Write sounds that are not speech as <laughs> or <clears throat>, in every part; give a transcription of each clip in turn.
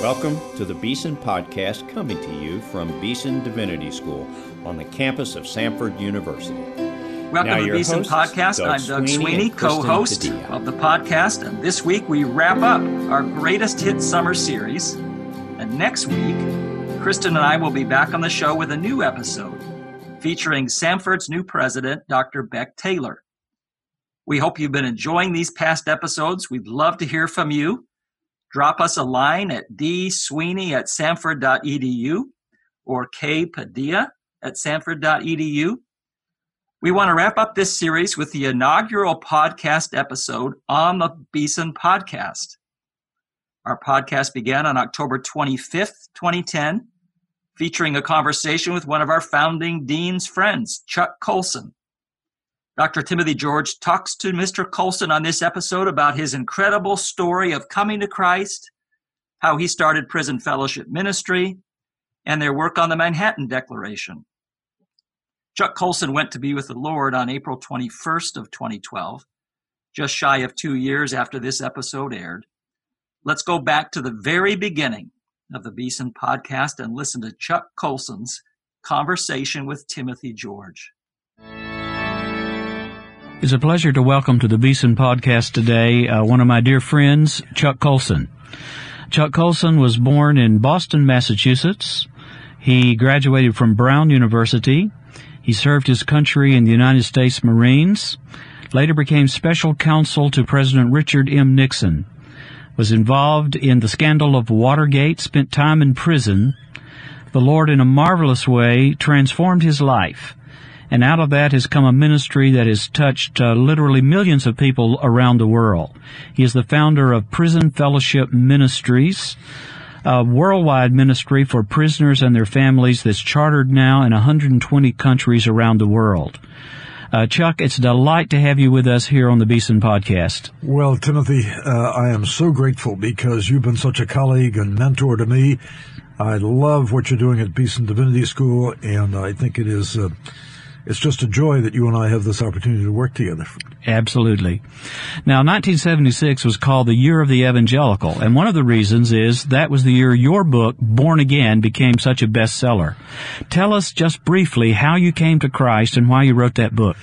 Welcome to the Beeson Podcast coming to you from Beeson Divinity School on the campus of Samford University. Welcome Now to the Beeson Podcast. Doug I'm Doug Sweeney Sweeney, co-host of the podcast, and this week we wrap up our greatest hit summer series. And next week, Kristen and I will be back on the show with a new episode featuring Samford's new president, Dr. Beck Taylor. We hope you've been enjoying these past episodes. We'd love to hear from you. Drop us a line at dsweeney at samford.edu or kpadilla at samford.edu. We want to wrap up this series with the inaugural podcast episode on the Beeson podcast. Our podcast began on October 25th, 2010, featuring a conversation with one of our founding dean's friends, Chuck Colson. Dr. Timothy George talks to Mr. Colson on this episode about his incredible story of coming to Christ, how he started prison fellowship ministry, and their work on the Manhattan Declaration. Chuck Colson went to be with the Lord on April 21st of 2012, just shy of two years after this episode aired. Let's go back to the very beginning of the Beeson podcast and listen to Chuck Colson's conversation with Timothy George. It's a pleasure to welcome to the Beeson podcast today uh, one of my dear friends, Chuck Colson. Chuck Colson was born in Boston, Massachusetts. He graduated from Brown University. He served his country in the United States Marines. Later became special counsel to President Richard M. Nixon. Was involved in the scandal of Watergate, spent time in prison. The Lord, in a marvelous way, transformed his life. And out of that has come a ministry that has touched uh, literally millions of people around the world. He is the founder of Prison Fellowship Ministries, a worldwide ministry for prisoners and their families that's chartered now in 120 countries around the world. Uh, Chuck, it's a delight to have you with us here on the Beeson Podcast. Well, Timothy, uh, I am so grateful because you've been such a colleague and mentor to me. I love what you're doing at Beeson Divinity School, and I think it is. Uh, it's just a joy that you and I have this opportunity to work together. Absolutely. Now, 1976 was called the Year of the Evangelical, and one of the reasons is that was the year your book, Born Again, became such a bestseller. Tell us just briefly how you came to Christ and why you wrote that book.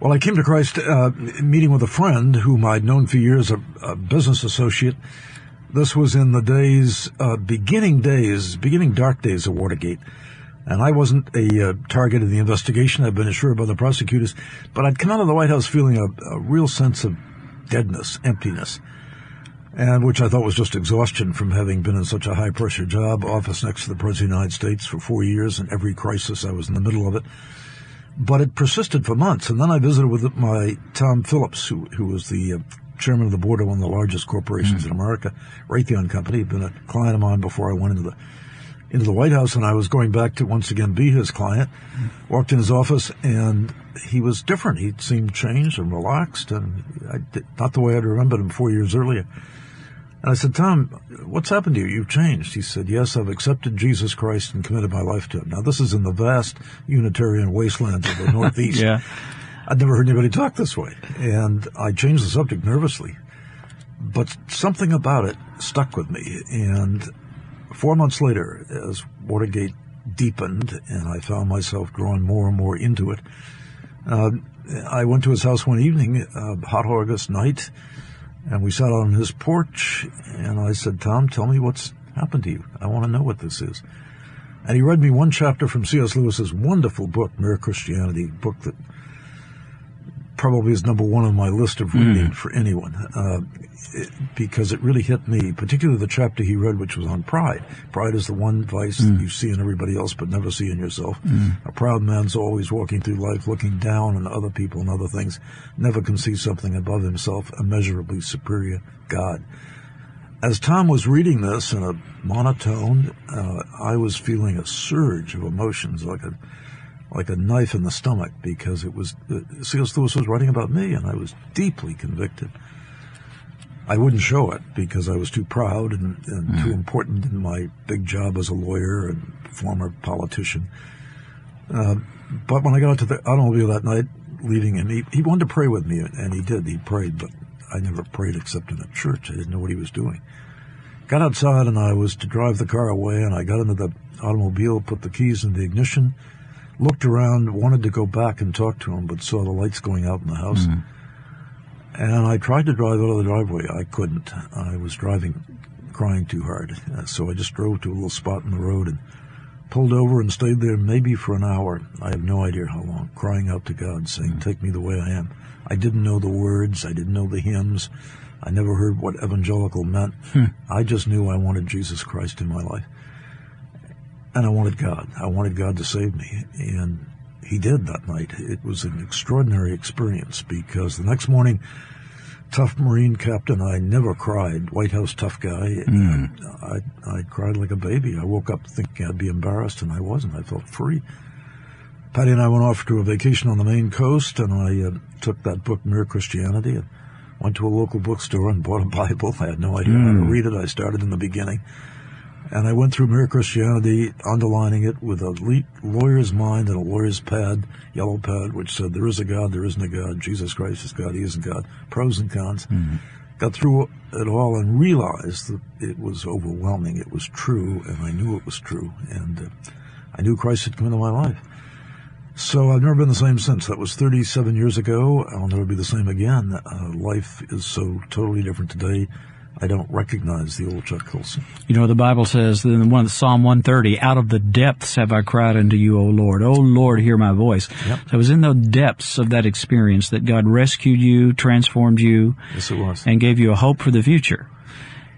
Well, I came to Christ uh, meeting with a friend whom I'd known for years, a, a business associate. This was in the days, uh, beginning days, beginning dark days of Watergate. And I wasn't a uh, target of the investigation. I'd been assured by the prosecutors, but I'd come out of the White House feeling a, a real sense of deadness, emptiness, and which I thought was just exhaustion from having been in such a high pressure job, office next to the President of the United States for four years, and every crisis I was in the middle of it. But it persisted for months, and then I visited with my Tom Phillips, who, who was the uh, chairman of the board of one of the largest corporations in America, Raytheon Company. He'd been a client of mine before I went into the into the White House, and I was going back to once again be his client. Walked in his office, and he was different. He seemed changed and relaxed, and I did, not the way I'd remembered him four years earlier. And I said, Tom, what's happened to you? You've changed. He said, Yes, I've accepted Jesus Christ and committed my life to him. Now, this is in the vast Unitarian wastelands of the <laughs> Northeast. Yeah. I'd never heard anybody talk this way. And I changed the subject nervously. But something about it stuck with me. And four months later, as Watergate deepened and I found myself drawn more and more into it, uh, I went to his house one evening, uh, hot August night, and we sat on his porch. And I said, Tom, tell me what's happened to you. I want to know what this is. And he read me one chapter from C.S. Lewis's wonderful book, Mere Christianity, book that probably is number one on my list of reading for anyone, uh, it, because it really hit me, particularly the chapter he read, which was on pride. Pride is the one vice that you see in everybody else but never see in yourself. A proud man's always walking through life looking down on other people and other things, never can see something above himself, immeasurably superior God. As Tom was reading this in a monotone, uh, I was feeling a surge of emotions, like a like a knife in the stomach, because it was uh, C.S. Lewis was writing about me, and I was deeply convicted. I wouldn't show it because I was too proud and, and too important in my big job as a lawyer and former politician. Uh, but when I got out to the automobile that night, leaving him, he, he wanted to pray with me, and he did. He prayed, but I never prayed except in a church. I didn't know what he was doing. got outside and I was to drive the car away and I got into the automobile, put the keys in the ignition, looked around, wanted to go back and talk to him, but saw the lights going out in the house. Mm. And I tried to drive out of the driveway. I couldn't. I was driving, crying too hard. Uh, So I just drove to a little spot in the road and pulled over and stayed there maybe for an hour. I have no idea how long, crying out to God, saying, Take me the way I am. I didn't know the words. I didn't know the hymns. I never heard what evangelical meant. I just knew I wanted Jesus Christ in my life. And I wanted God. I wanted God to save me. And He did that night. It was an extraordinary experience because the next morning, tough Marine captain, I never cried, White House tough guy. I, I cried like a baby. I woke up thinking I'd be embarrassed, and I wasn't. I felt free. Patty and I went off to a vacation on the Maine coast, and I uh, took that book, Mere Christianity, and went to a local bookstore and bought a Bible. <laughs> I had no idea how to read it. I started in the beginning. And I went through Mere Christianity, underlining it with a le- lawyer's mind and a lawyer's pad, yellow pad, which said, There is a God, there isn't a God. Jesus Christ is God, He isn't God. Pros and cons. Got through it all and realized that it was overwhelming. It was true, and I knew it was true. And uh, I knew Christ had come into my life. So I've never been the same since. That was 37 years ago. I'll never be the same again. Uh, life is so totally different today. I don't recognize the old Chuck Colson. You know, the Bible says in one Psalm 130, out of the depths have I cried unto you, O Lord. O Lord, hear my voice. Yep. So it was in the depths of that experience that God rescued you, transformed you, Yes, it was. and gave you a hope for the future.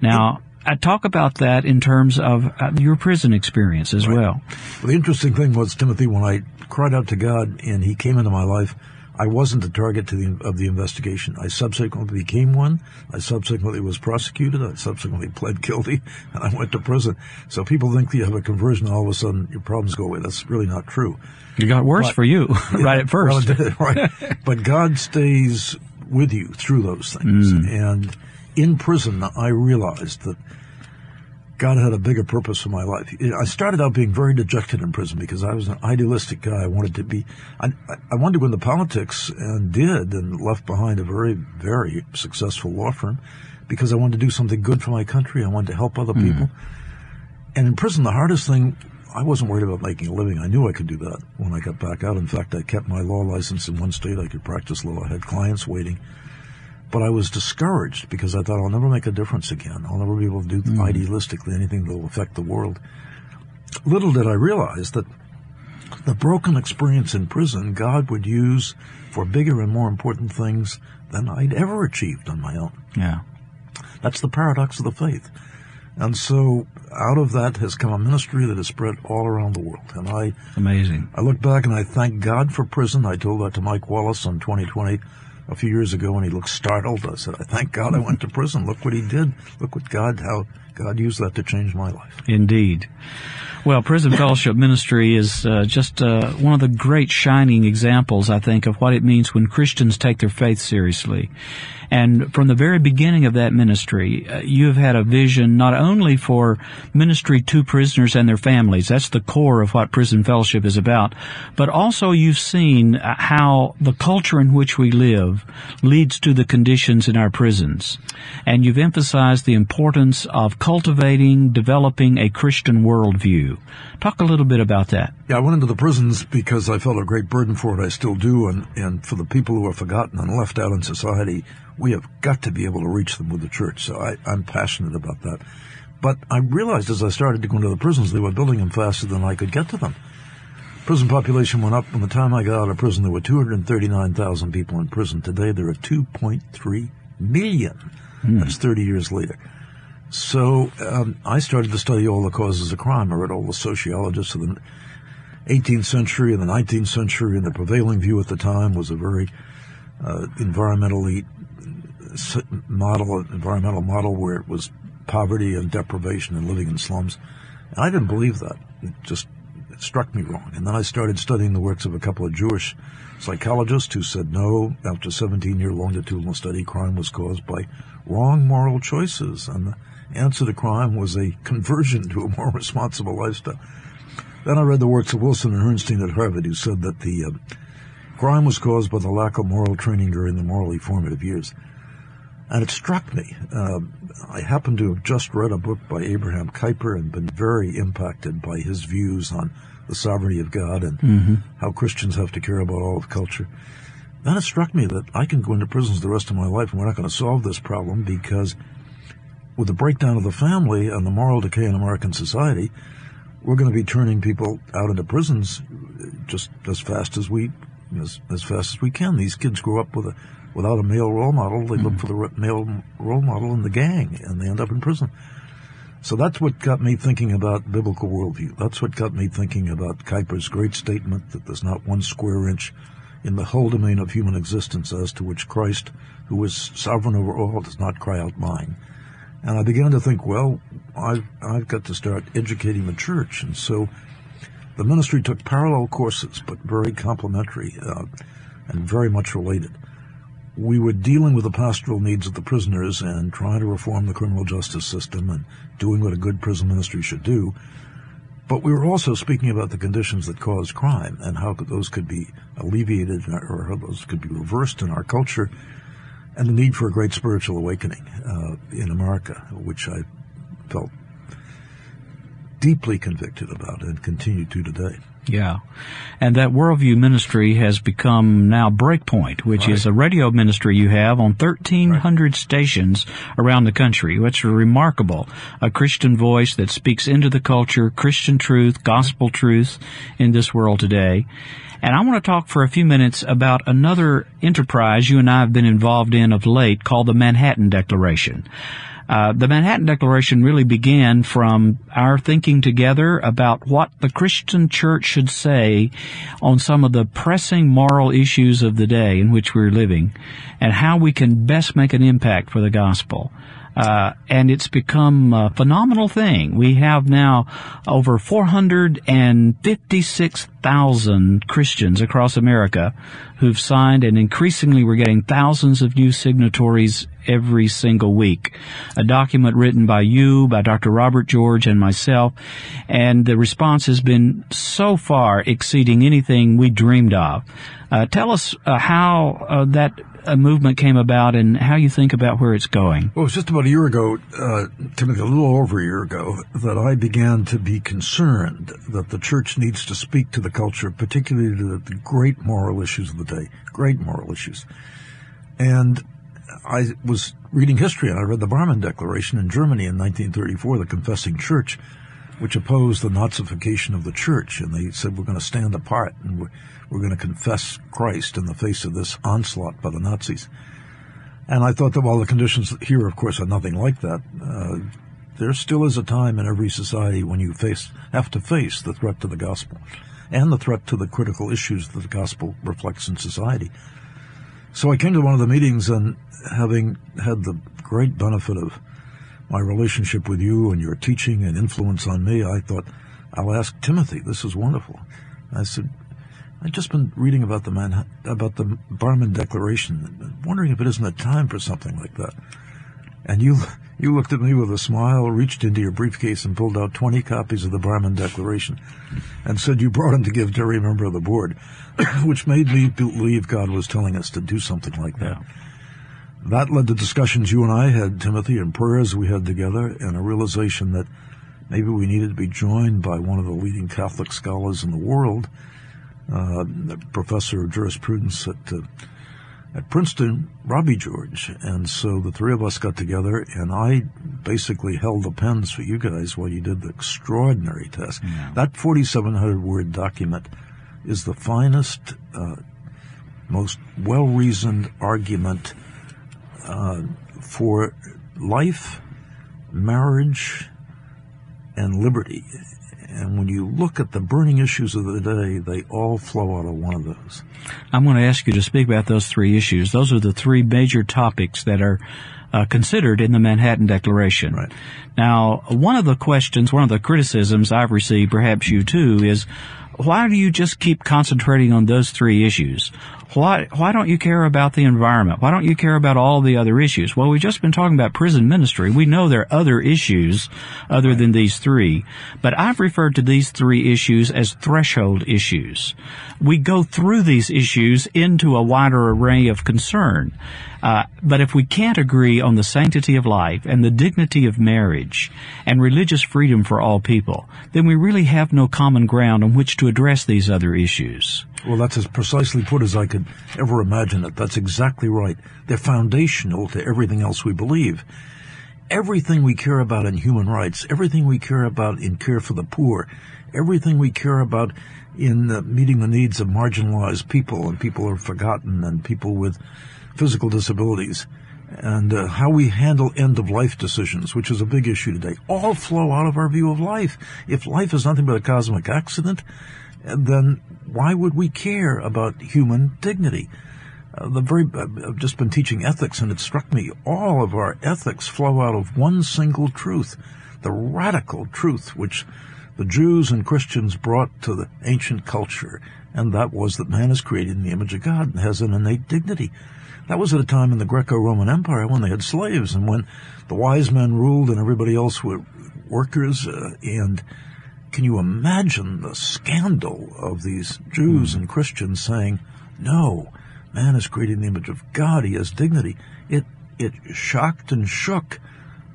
Now, I talk about that in terms of uh, your prison experience as well. Well, the interesting thing was, Timothy, when I cried out to God and He came into my life, I wasn't the target to the, of the investigation. I subsequently became one. I subsequently was prosecuted. I subsequently pled guilty, <laughs> and I went to prison. So people think that you have a conversion, all of a sudden your problems go away. That's really not true. It got worse But- for you <laughs> right at first. Well, <laughs> right. but God stays with you through those things. Mm. And in prison, I realized that God had a bigger purpose for my life. I started out being very dejected in prison because I was an idealistic guy. I wanted to be, I, I wanted to go into politics and did, and left behind a very, very successful law firm because I wanted to do something good for my country. I wanted to help other hmm. people. And in prison, the hardest thing, I wasn't worried about making a living. I knew I could do that when I got back out. In fact, I kept my law license in one state. I could practice law. I had clients waiting. But I was discouraged because I thought I'll never make a difference again. I'll never be able to do mm. idealistically anything that will affect the world. Little did I realize that the broken experience in prison God would use for bigger and more important things than I'd ever achieved on my own. Yeah. That's the paradox of the faith. And so out of that has come a ministry that has spread all around the world. And I, Amazing. I look back and I thank God for prison. I told that to Mike Wallace on 2020 a few years ago and he looked startled. I said, I thank God I went to prison. Look what he did. Look what God, how God used that to change my life. Indeed. Well, Prison Fellowship Ministry is uh, just uh, one of the great shining examples, I think, of what it means when Christians take their faith seriously. And from the very beginning of that ministry, uh, you have had a vision not only for ministry to prisoners and their families, that's the core of what Prison Fellowship is about, but also you've seen uh, how the culture in which we live leads to the conditions in our prisons. And you've emphasized the importance of cultivating, developing a Christian worldview. Talk a little bit about that. Yeah, I went into the prisons because I felt a great burden for it. I still do. And, and for the people who are forgotten and left out in society, we have got to be able to reach them with the church. So I, I'm passionate about that. But I realized as I started to go into the prisons, they were building them faster than I could get to them. Prison population went up. From the time I got out of prison, there were 239,000 people in prison. Today, there are 2.3 million. Hmm. That's 30 years later. So um, I started to study all the causes of crime. I read all the sociologists of the 18th century and the 19th century, and the prevailing view at the time was a very uh, environmentally s- model, environmental model where it was poverty and deprivation and living in slums. And I didn't believe that. It just it struck me wrong. And then I started studying the works of a couple of Jewish psychologists who said no, after 17 year longitudinal study, crime was caused by wrong moral choices. And answer to crime was a conversion to a more <laughs> responsible lifestyle. Then I read the works of Wilson and Herrnstein at Harvard, who said that the uh, crime was caused by the lack of moral training during the morally formative years. And it struck me. Uh, I happened to have just read a book by Abraham Kuyper and been very impacted by his views on the sovereignty of God and mm-hmm. how Christians have to care about all of culture. Then it struck me that I can go into prisons the rest of my life and we're not going to solve this problem because with the breakdown of the family and the moral decay in American society, we're going to be turning people out into prisons just as fast as we as, as fast as we can. These kids grow up with a without a male role model. They mm look for the male role model in the gang, and they end up in prison. So that's what got me thinking about biblical worldview. That's what got me thinking about Kuyper's great statement that there's not one square inch in the whole domain of human existence as to which Christ, who is sovereign over all, does not cry out mine. And I began to think, well, I've, I've got to start educating the church. And so the ministry took parallel courses, but very complementary uh, and very much related. We were dealing with the pastoral needs of the prisoners and trying to reform the criminal justice system and doing what a good prison ministry should do. But we were also speaking about the conditions that cause crime and how those could be alleviated or how those could be reversed in our culture and the need for a great spiritual awakening uh, in America, which I felt deeply convicted about and continue to today. Yeah. And that worldview ministry has become now Breakpoint, which right. is a radio ministry you have on 1,300 right. stations around the country, which is remarkable. A Christian voice that speaks into the culture, Christian truth, gospel truth in this world today. And I want to talk for a few minutes about another enterprise you and I have been involved in of late called the Manhattan Declaration. Uh, the Manhattan Declaration really began from our thinking together about what the Christian church should say on some of the pressing moral issues of the day in which we're living and how we can best make an impact for the gospel. Uh, and it's become a phenomenal thing. We have now over 456,000 Christians across America who've signed, and increasingly we're getting thousands of new signatories every single week. A document written by you, by Dr. Robert George, and myself, and the response has been so far exceeding anything we dreamed of. Uh, tell us uh, how uh, that a movement came about and how you think about where it's going. Well, it was just about a year ago, uh, Timothy, a little over a year ago, that I began to be concerned that the church needs to speak to the culture, particularly to the great moral issues of the day, great moral issues. And I was reading history and I read the Barmen Declaration in Germany in 1934, the confessing church, which opposed the Nazification of the church. And they said, we're going to stand apart and we're, going to confess Christ in the face of this onslaught by the Nazis. And I thought that while the conditions here, of course, are nothing like that, uh, there still is a time in every society when you face have to face the threat to the gospel and the threat to the critical issues that the gospel reflects in society. So I came to one of the meetings and having had the great benefit of my relationship with you and your teaching and influence on me, I thought, I'll ask Timothy. This is wonderful. I said, I've just been reading about the man, about the Barmen Declaration, wondering if it isn't a time for something like that. And you, <laughs> you looked at me with a smile, reached into your briefcase and pulled out 20 copies of the Barmen Declaration and said you brought them to give to every member of the board, <clears throat> which made me believe God was telling us to do something like that. Yeah. That led to discussions you and I had, Timothy, and prayers we had together, and a realization that maybe we needed to be joined by one of the leading Catholic scholars in the world uh, professor of jurisprudence at uh, at Princeton, Robbie George, and so the three of us got together, and I basically held the pens for you guys while you did the extraordinary task. Yeah. That 4,700 word document is the finest, uh, most well reasoned argument uh, for life, marriage, and liberty and when you look at the burning issues of the day, they all flow out of one of those. I'm going to ask you to speak about those three issues. Those are the three major topics that are uh, considered in the Manhattan Declaration. Right. Now, one of the questions, one of the criticisms I've received, perhaps you too, is why do you just keep concentrating on those three issues? Why, why don't you care about the environment? Why don't you care about all the other issues? Well, we've just been talking about prison ministry. We know there are other issues other than these three, but I've referred to these three issues as threshold issues. We go through these issues into a wider array of concern. Uh, but if we can't agree on the sanctity of life and the dignity of marriage and religious freedom for all people, then we really have no common ground on which to address these other issues. Well, that's as precisely put as I could ever imagine it. That's exactly right. They're foundational to everything else we believe. Everything we care about in human rights, everything we care about in care for the poor, everything we care about in uh, meeting the needs of marginalized people and people who are forgotten and people with physical disabilities and uh, how we handle end of life decisions, which is a big issue today, all flow out of our view of life. If life is nothing but a cosmic accident, then why would we care about human dignity? Uh, the very I've just been teaching ethics, and it struck me all of our ethics flow out of one single truth, the radical truth which the Jews and Christians brought to the ancient culture, and that was that man is created in the image of God and has an innate dignity. That was at a time in the Greco-Roman Empire when they had slaves and when the wise men ruled and everybody else were workers. Uh, and can you imagine the scandal of these Jews and Christians saying, "No, man is created in the image of God; he has dignity." It it shocked and shook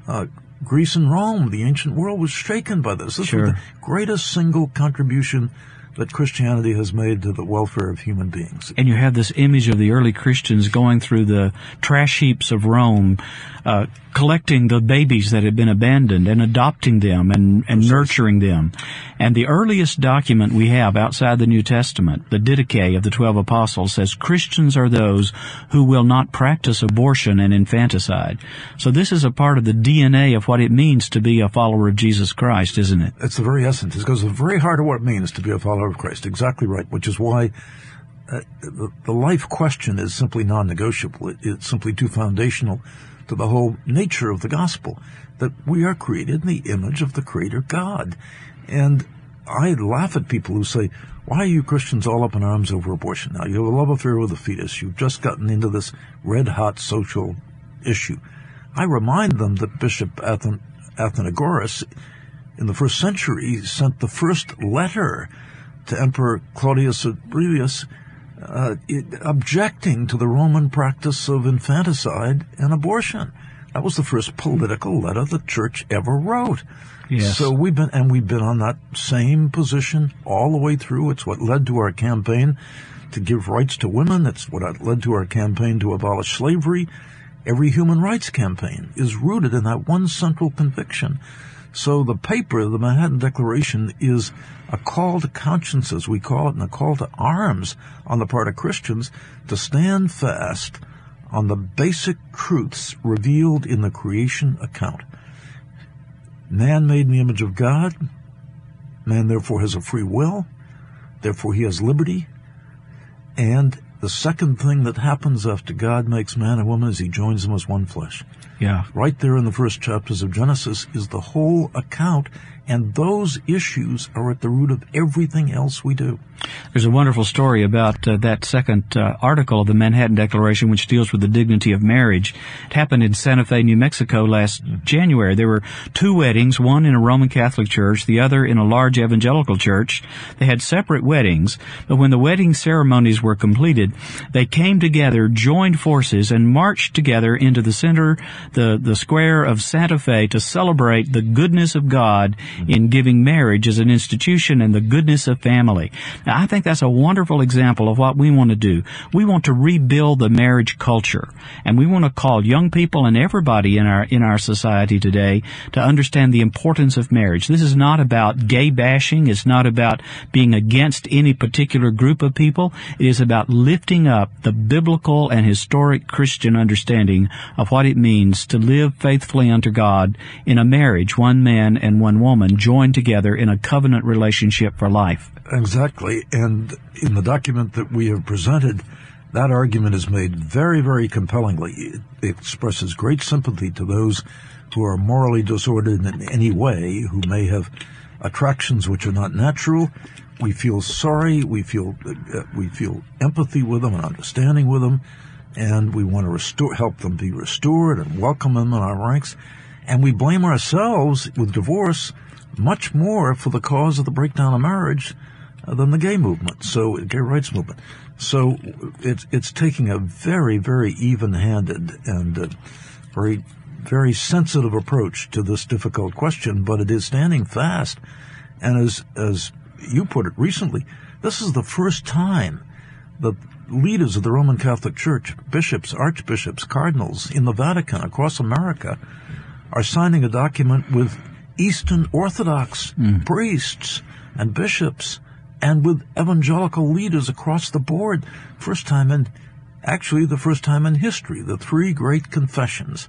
uh, Greece and Rome. The ancient world was shaken by this. This Sure. was the greatest single contribution that Christianity has made to the welfare of human beings. And you have this image of the early Christians going through the trash heaps of Rome, uh, collecting the babies that had been abandoned and adopting them and, and nurturing them. And the earliest document we have outside the New Testament, the Didache of the Twelve Apostles, says Christians are those who will not practice abortion and infanticide. So this is a part of the DNA of what it means to be a follower of Jesus Christ, isn't it? It's the very essence. It goes to the very heart of what it means to be a follower of Christ. Exactly right. Which is why uh, the, the life question is simply non-negotiable. It, it's simply too foundational to the whole nature of the gospel that we are created in the image of the Creator God. And I laugh at people who say, "Why are you Christians all up in arms over abortion?" Now you have a love affair with the fetus. You've just gotten into this red-hot social issue. I remind them that Bishop Athen- Athenagoras in the first century sent the first letter to Emperor Claudius Aurelius uh, it, objecting to the Roman practice of infanticide and abortion. That was the first political letter the church ever wrote. Yes. So we've been, and we've been on that same position all the way through. It's what led to our campaign to give rights to women. It's what led to our campaign to abolish slavery. Every human rights campaign is rooted in that one central conviction. So the paper, the Manhattan Declaration, is a call to conscience, as we call it, and a call to arms on the part of Christians to stand fast on the basic truths revealed in the creation account. Man made in the image of God. Man therefore has a free will. Therefore he has liberty. And the second thing that happens after God makes man and woman is he joins them as one flesh. Yeah. Right there in the first chapters of Genesis is the whole account, and those issues are at the root of everything else we do. There's a wonderful story about uh, that second uh, article of the Manhattan Declaration, which deals with the dignity of marriage. It happened in Santa Fe, New Mexico last January. There were two weddings, one in a Roman Catholic church, the other in a large evangelical church. They had separate weddings, but when the wedding ceremonies were completed, they came together, joined forces, and marched together into the center, the, the square of Santa Fe to celebrate the goodness of God Mm-hmm. in giving marriage as an institution and the goodness of family. Now, I think that's a wonderful example of what we want to do. We want to rebuild the marriage culture, and we want to call young people and everybody in our in our society today to understand the importance of marriage. This is not about gay bashing. It's not about being against any particular group of people. It is about lifting up the biblical and historic Christian understanding of what it means to live faithfully unto God in a marriage, one man and one woman joined together in a covenant relationship for life. Exactly. And in the document that we have presented, that argument is made very, very compellingly. It expresses great sympathy to those who are morally disordered in any way, who may have attractions which are not natural, we feel sorry, we feel uh, we feel empathy with them and understanding with them, and we want to restore, help them be restored and welcome them in our ranks, and we blame ourselves with divorce much more for the cause of the breakdown of marriage uh, than the gay movement, so gay rights movement. So it's it's taking a very very even-handed and uh, very very sensitive approach to this difficult question, but it is standing fast. And as as you put it recently, this is the first time that leaders of the Roman Catholic Church, bishops, archbishops, cardinals in the Vatican across America, are signing a document with Eastern Orthodox mm. priests and bishops and with evangelical leaders across the board. First time in, actually the first time in history, the three great confessions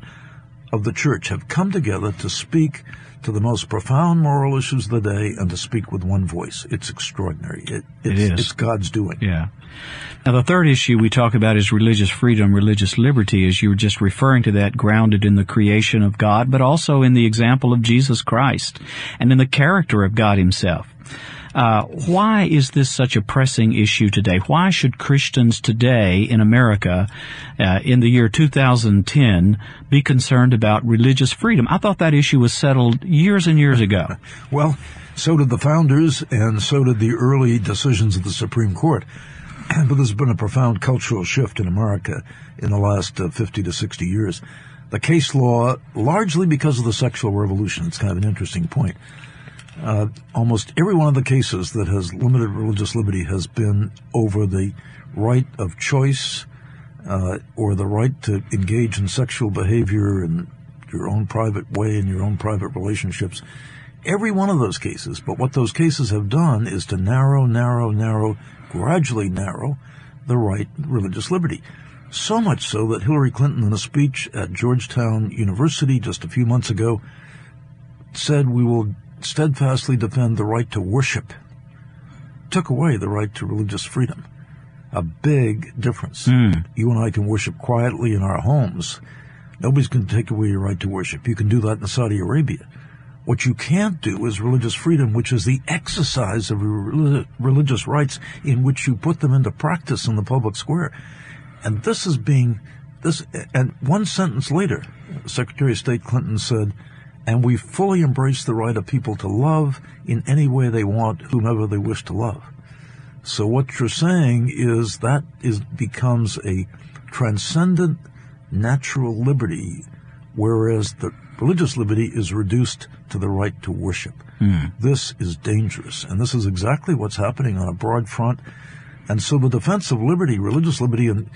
of the church have come together to speak to the most profound moral issues of the day and to speak with one voice. It's extraordinary. It, it's, it is. It's God's doing. Yeah. Now, the third issue we talk about is religious freedom, religious liberty, as you were just referring to that, grounded in the creation of God, but also in the example of Jesus Christ and in the character of God Himself. Uh, why is this such a pressing issue today? Why should Christians today in America, uh, in the year 2010, be concerned about religious freedom? I thought that issue was settled years and years ago. <laughs> well, so did the founders, and so did the early decisions of the Supreme Court. <clears throat> But there's been a profound cultural shift in America in the last uh, 50 to 60 years. The case law, largely because of the sexual revolution, it's kind of an interesting point uh, almost every one of the cases that has limited religious liberty has been over the right of choice uh, or the right to engage in sexual behavior in your own private way in your own private relationships. Every one of those cases, but what those cases have done is to narrow, narrow, narrow, gradually narrow the right religious liberty. So much so that Hillary Clinton, in a speech at Georgetown University just a few months ago, said we will steadfastly defend the right to worship, took away the right to religious freedom. A big difference. Mm. You and I can worship quietly in our homes. Nobody's going to take away your right to worship. You can do that in Saudi Arabia. What you can't do is religious freedom, which is the exercise of religious rights in which you put them into practice in the public square. And this is being, this, and one sentence later, Secretary of State Clinton said, and we fully embrace the right of people to love in any way they want whomever they wish to love. So what you're saying is that is becomes a transcendent natural liberty, whereas the religious liberty is reduced to the right to worship. Mm. This is dangerous, and this is exactly what's happening on a broad front. And so the defense of liberty, religious liberty, and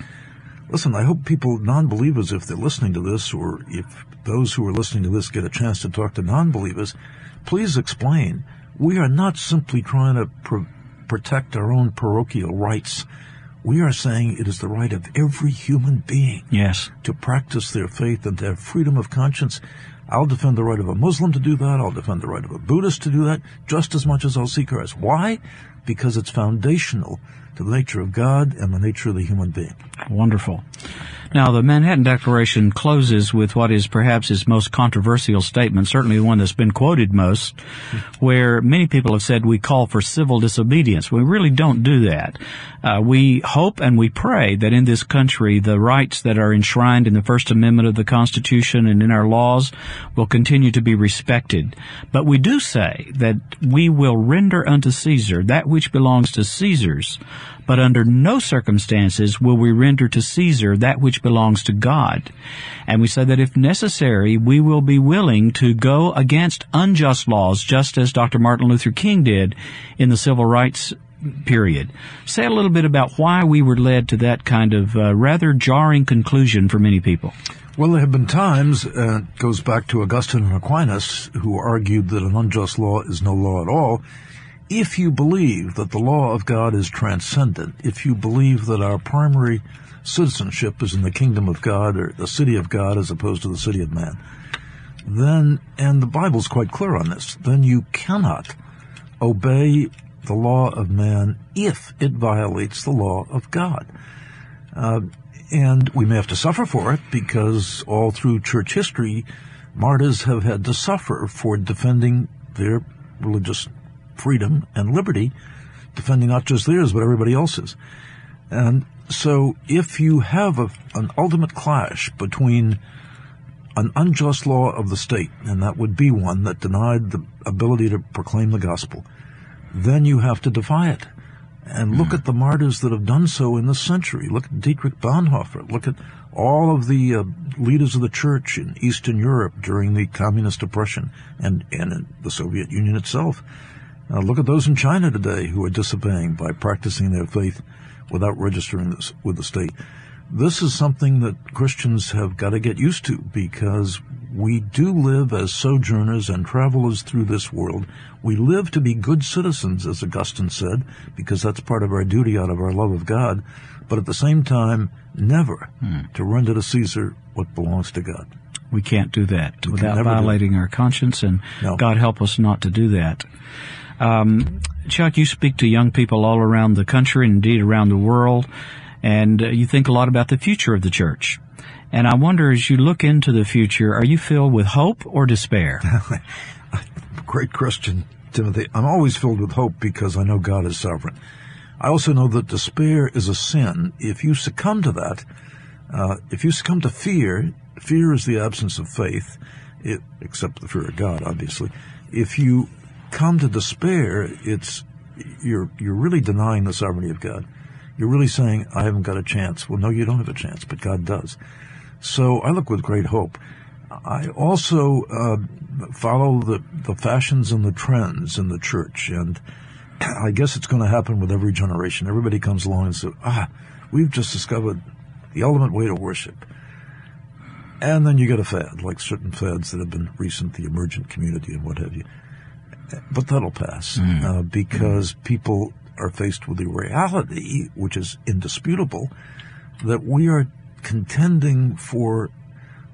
listen, I hope people, non-believers, if they're listening to this, or if those who are listening to this get a chance to talk to non-believers, please explain. We are not simply trying to pro- protect our own parochial rights. We are saying it is the right of every human being yes. to practice their faith and to have freedom of conscience. I'll defend the right of a Muslim to do that. I'll defend the right of a Buddhist to do that just as much as I'll seek ours. Why? Because it's foundational to the nature of God and the nature of the human being. Wonderful. Now, the Manhattan Declaration closes with what is perhaps its most controversial statement, certainly the one that's been quoted most, where many people have said we call for civil disobedience. We really don't do that. Uh, we hope and we pray that in this country the rights that are enshrined in the First Amendment of the Constitution and in our laws will continue to be respected. But we do say that we will render unto Caesar that which belongs to Caesar's, but under no circumstances will we render to Caesar that which belongs to God. And we say that if necessary, we will be willing to go against unjust laws, just as Dr. Martin Luther King did in the civil rights period. Say a little bit about why we were led to that kind of uh, rather jarring conclusion for many people. Well, there have been times, uh, it goes back to Augustine and Aquinas, who argued that an unjust law is no law at all if you believe that the law of God is transcendent, if you believe that our primary citizenship is in the kingdom of God or the city of God as opposed to the city of man, then, and the Bible's quite clear on this, then you cannot obey the law of man if it violates the law of God. Uh, and we may have to suffer for it because all through church history, martyrs have had to suffer for defending their religious freedom and liberty defending not just theirs, but everybody else's. And so if you have a, an ultimate clash between an unjust law of the state, and that would be one that denied the ability to proclaim the gospel, then you have to defy it. And look at the martyrs that have done so in this century. Look at Dietrich Bonhoeffer. Look at all of the uh, leaders of the church in Eastern Europe during the communist oppression and, and in the Soviet Union itself. Uh, look at those in China today who are disobeying by practicing their faith without registering this with the state. This is something that Christians have got to get used to because we do live as sojourners and travelers through this world. We live to be good citizens, as Augustine said, because that's part of our duty out of our love of God, but at the same time, never hmm. to render to Caesar what belongs to God. We can't do that we without violating our conscience, and no. God help us not to do that. Um, Chuck, you speak to young people all around the country and indeed around the world, and uh, you think a lot about the future of the church. And I wonder, as you look into the future, are you filled with hope or despair? <laughs> Great question, Timothy. I'm always filled with hope because I know God is sovereign. I also know that despair is a sin. If you succumb to that, uh, if you succumb to fear, fear is the absence of faith, it, except the fear of God, obviously. If you come to despair, it's you're you're really denying the sovereignty of God. You're really saying, I haven't got a chance. Well, no, you don't have a chance, but God does. So I look with great hope. I also uh, follow the, the fashions and the trends in the church, and <clears throat> I guess it's going to happen with every generation. Everybody comes along and says, ah, we've just discovered the ultimate way to worship. And then you get a fad, like certain fads that have been recent, the emergent community and what have you. But that'll pass mm. uh, because mm. people are faced with the reality, which is indisputable, that we are contending for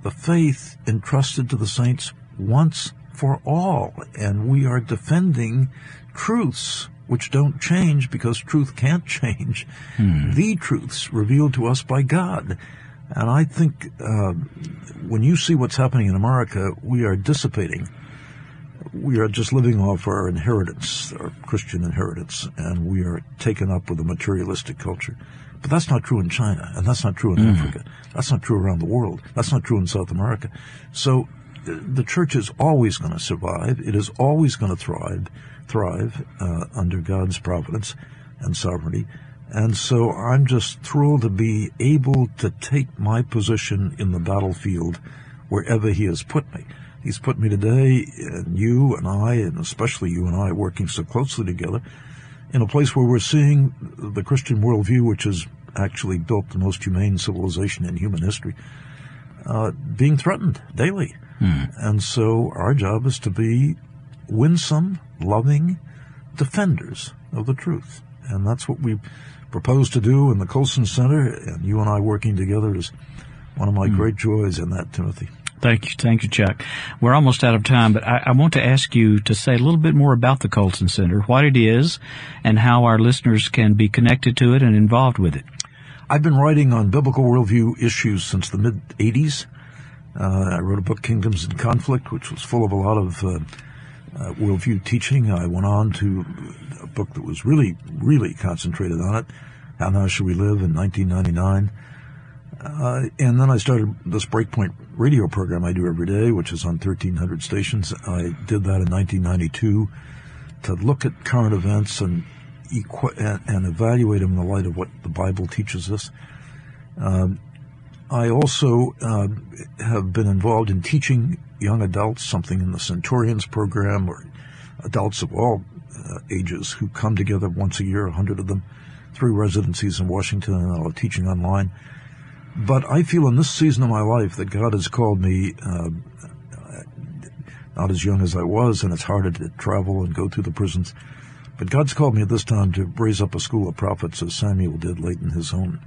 the faith entrusted to the saints once for all. And we are defending truths which don't change because truth can't change. Hmm. The truths revealed to us by God. And I think uh, when you see what's happening in America, we are dissipating. We are just living off our inheritance, our Christian inheritance, and we are taken up with a materialistic culture. But that's not true in China, and that's not true in mm. Africa. That's not true around the world. That's not true in South America. So the church is always going to survive. It is always going to thrive, thrive uh, under God's providence and sovereignty. And so I'm just thrilled to be able to take my position in the battlefield wherever He has put me. He's put me today, and you and I, and especially you and I, working so closely together in a place where we're seeing the Christian worldview, which has actually built the most humane civilization in human history, uh, being threatened daily. Hmm. And so our job is to be winsome, loving defenders of the truth. And that's what we propose to do in the Colson Center, and you and I working together is one of my hmm. great joys in that, Timothy. Thank you, thank you, Chuck. We're almost out of time, but I, I, want to ask you to say a little bit more about the Colson Center, what it is, and how our listeners can be connected to it and involved with it. I've been writing on biblical worldview issues since the mid 80s. Uh, I wrote a book, Kingdoms in Conflict, which was full of a lot of uh, uh, worldview teaching. I went on to a book that was really, really concentrated on it. How Now Should We Live in 1999. Uh, and then I started this Breakpoint radio program I do every day, which is on 1,300 stations. I did that in 1992 to look at current events and, and evaluate them in the light of what the Bible teaches us. Um, I also uh, have been involved in teaching young adults something in the Centurions program, or adults of all uh, ages who come together once a year, a hundred of them, three residencies in Washington, and a teaching online. But I feel in this season of my life that God has called me, uh, not as young as I was, and it's harder to travel and go through the prisons. But God's called me at this time to raise up a school of prophets as Samuel did late in his own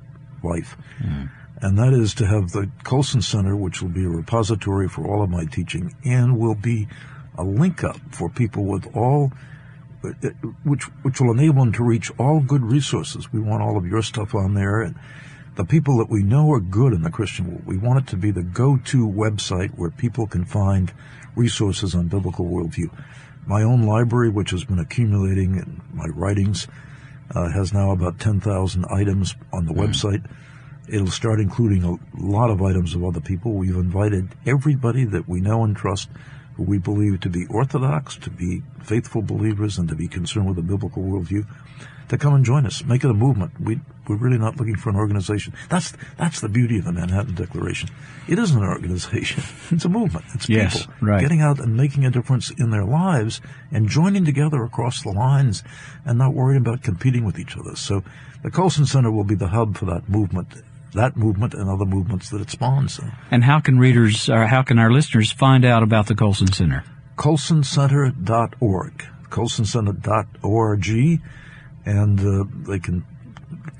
life. Mm. And that is to have the Colson Center, which will be a repository for all of my teaching and will be a link up for people with all which which will enable them to reach all good resources. We want all of your stuff on there and the people that we know are good in the Christian world. We want it to be the go-to website where people can find resources on biblical worldview. My own library, which has been accumulating in my writings, uh, has now about 10,000 items on the website. It'll start including a lot of items of other people. We've invited everybody that we know and trust who we believe to be orthodox, to be faithful believers, and to be concerned with a biblical worldview to come and join us. Make it a movement. We, we're really not looking for an organization. That's, that's the beauty of the Manhattan Declaration. It isn't an organization. <laughs> It's a movement. It's Yes, people right. getting out and making a difference in their lives and joining together across the lines and not worrying about competing with each other. So the Colson Center will be the hub for that movement, that movement and other movements that it spawns. And how can readers, or how can our listeners find out about the Colson Center? colsoncenter.org, colsoncenter.org, and uh, they can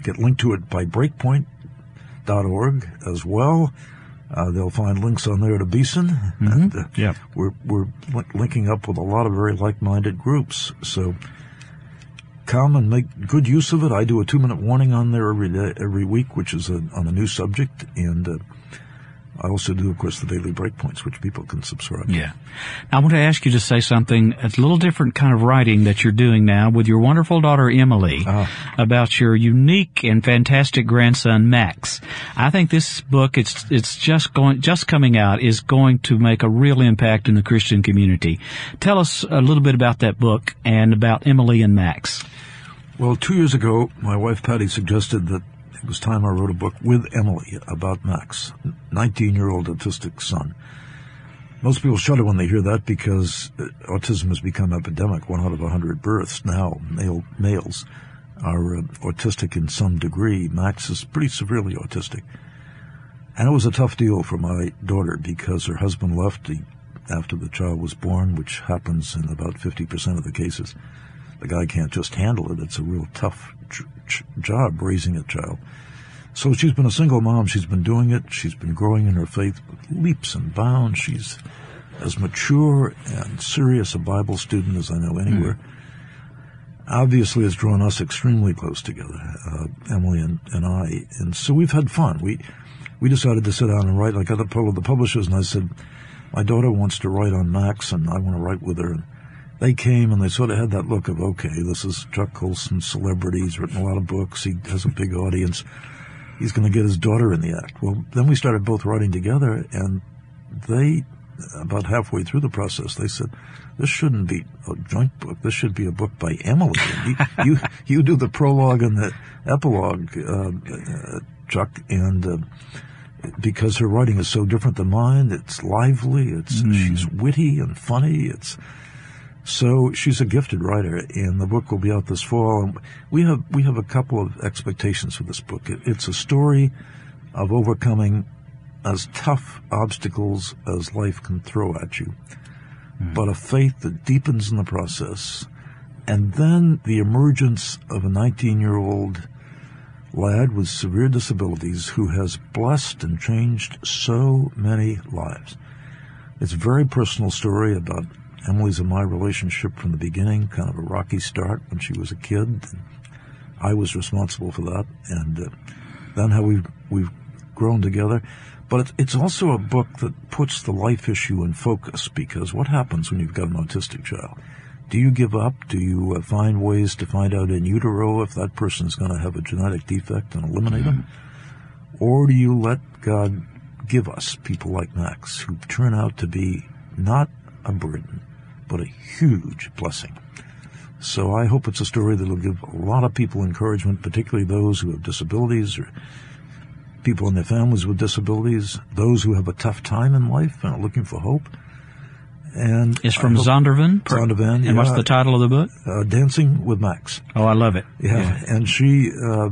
get linked to it by breakpoint.org as well. Uh, they'll find links on there to Beeson. And, uh, Yep. We're, we're li- linking up with a lot of very like-minded groups. So come and make good use of it. I do a two-minute warning on there every day, every week, which is a, on a new subject. And uh, I also do, of course, the daily breakpoints, which people can subscribe to. Yeah. I want to ask you to say something, It's a little different kind of writing that you're doing now with your wonderful daughter Emily about your unique and fantastic grandson Max. I think this book, it's, it's just going, just coming out is going to make a real impact in the Christian community. Tell us a little bit about that book and about Emily and Max. Well, two years ago, my wife Patty suggested that it was time I wrote a book with Emily about Max, 19 year old autistic son. Most people shudder when they hear that because uh, autism has become epidemic. One out of a hundred births now, male males, are uh, autistic in some degree. Max is pretty severely autistic. And it was a tough deal for my daughter because her husband left after the child was born, which happens in about 50% of the cases. The guy can't just handle it. It's a real tough ch- ch- job raising a child. So she's been a single mom. She's been doing it. She's been growing in her faith leaps and bounds. She's as mature and serious a Bible student as I know anywhere. Obviously, it's drawn us extremely close together, uh, Emily and, and I. And so we've had fun. We we decided to sit down and write. Got the of the publishers, and I said, my daughter wants to write on Max, and I want to write with her. And they came and they sort of had that look of, okay, this is Chuck Colson, celebrity. He's written a lot of books. He has a big audience. He's going to get his daughter in the act. Well, then we started both writing together, and they, about halfway through the process, they said, this shouldn't be a joint book. This should be a book by Emily. you, <laughs> you, you do the prologue and the epilogue, uh, uh, Chuck, and uh, because her writing is so different than mine, it's lively, it's she's witty and funny. It's so she's a gifted writer, and the book will be out this fall. And we have we have a couple of expectations for this book. It, it's a story of overcoming as tough obstacles as life can throw at you, hmm. but a faith that deepens in the process, and then the emergence of a 19-year-old lad with severe disabilities who has blessed and changed so many lives. It's a very personal story about Emily's and my relationship from the beginning, kind of a rocky start when she was a kid. And I was responsible for that, and uh, then how we've we've grown together. But it's, it's also a book that puts the life issue in focus because what happens when you've got an autistic child? Do you give up? Do you uh, find ways to find out in utero if that person's going to have a genetic defect and eliminate them? Or do you let God give us people like Max who turn out to be not a burden, but a huge blessing? So I hope it's a story that'll give a lot of people encouragement, particularly those who have disabilities or people in their families with disabilities, those who have a tough time in life and are looking for hope. And It's from Zondervan. Zondervan, And what's the title of the book? uh, Dancing with Max. Oh, I love it. Yeah, and she, uh,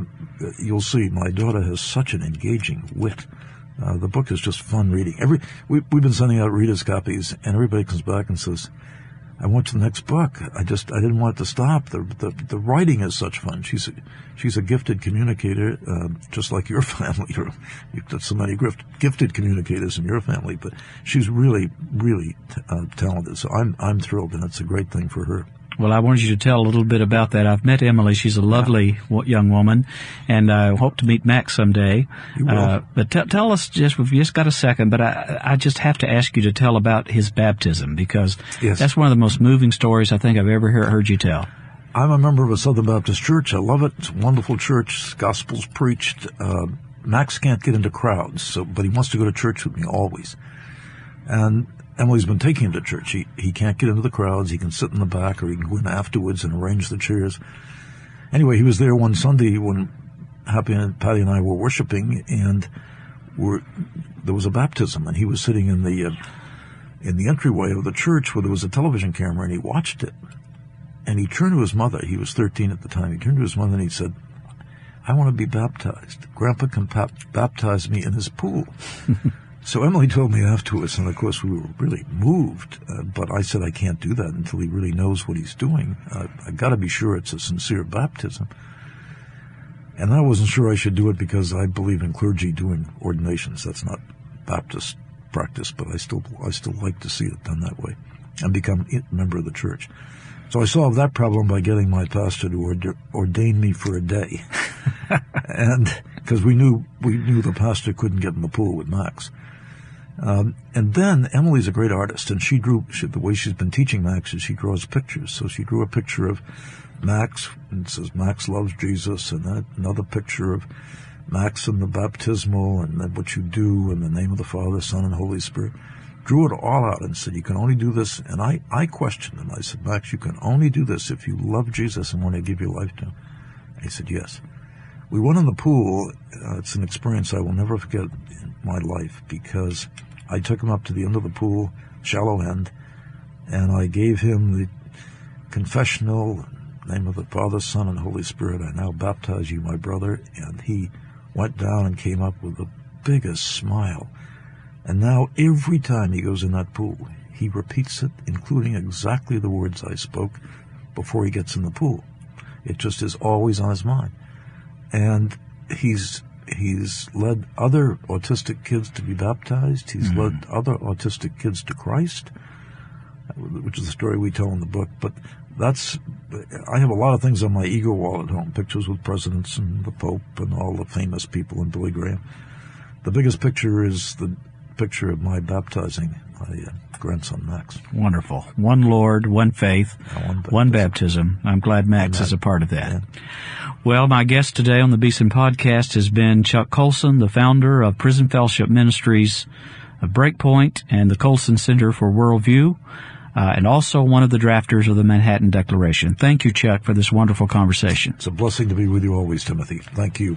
you'll see, my daughter has such an engaging wit. Uh, the book is just fun reading. Every we, we've been sending out readers' copies, and everybody comes back and says, "I want the next book. I just I didn't want it to stop. The the, the writing is such fun. She's a, she's a gifted communicator, uh, just like your <laughs> family. You're, you've got so many gift, gifted communicators in your family, but she's really really uh, talented. So I'm I'm thrilled, and it's a great thing for her. Well, I wanted you to tell a little bit about that. I've met Emily. She's a lovely young woman, and I hope to meet Max someday. You will. Uh, but t- tell us just, we've just got a second, but I, I just have to ask you to tell about his baptism because Yes. that's one of the most moving stories I think I've ever heard, heard you tell. I'm a member of a Southern Baptist church. I love it. It's a wonderful church. Gospel's preached. Uh, Max can't get into crowds, so but he wants to go to church with me always. And Emily's been taking him to church. He he can't get into the crowds. He can sit in the back, or he can go in afterwards and arrange the chairs. Anyway, he was there one Sunday when Happy and Patty and I were worshiping, and were there was a baptism, and he was sitting in the uh, in the entryway of the church where there was a television camera, and he watched it. And he turned to his mother. He was 13 at the time. He turned to his mother and he said, I want to be baptized. Grandpa can baptize me in his pool. <laughs> so Emily told me afterwards, and of course we were really moved, uh, but I said I can't do that until he really knows what he's doing. Uh, I got to be sure it's a sincere baptism. And I wasn't sure I should do it because I believe in clergy doing ordinations. That's not Baptist practice, but I still I still like to see it done that way and become a member of the church. So I solved that problem by getting my pastor to ordain me for a day, <laughs> and because we knew we knew the pastor couldn't get in the pool with Max. Um, and then Emily's a great artist, and she drew she, the way she's been teaching Max is she draws pictures. So she drew a picture of Max and says Max loves Jesus, and then another picture of Max and the baptismal, and then what you do in the name of the Father, Son, and Holy Spirit drew it all out and said, you can only do this. And I, I questioned him. I said, Max, you can only do this if you love Jesus and want to give your life to him. And he said, yes. We went in the pool. Uh, it's an experience I will never forget in my life because I took him up to the end of the pool, shallow end, and I gave him the confessional name of the Father, Son, and Holy Spirit. I now baptize you, my brother. And he went down and came up with the biggest smile and now every time he goes in that pool, he repeats it, including exactly the words I spoke before he gets in the pool. It just is always on his mind. And he's he's led other autistic kids to be baptized. He's mm-hmm. led other autistic kids to Christ, which is the story we tell in the book. But that's I have a lot of things on my ego wall at home: pictures with presidents and the Pope and all the famous people and Billy Graham. The biggest picture is the picture of my baptizing my uh, grandson Max. Wonderful. One Lord, one faith, one, baptism. one, baptism. I'm glad Max Amen. is a part of that. Yeah. Well, my guest today on the Beeson podcast has been Chuck Colson, the founder of Prison Fellowship Ministries, of Breakpoint, and the Colson Center for Worldview. Uh, and also one of the drafters of the Manhattan Declaration. Thank you, Chuck, for this wonderful conversation. It's a blessing to be with you always, Timothy. Thank you.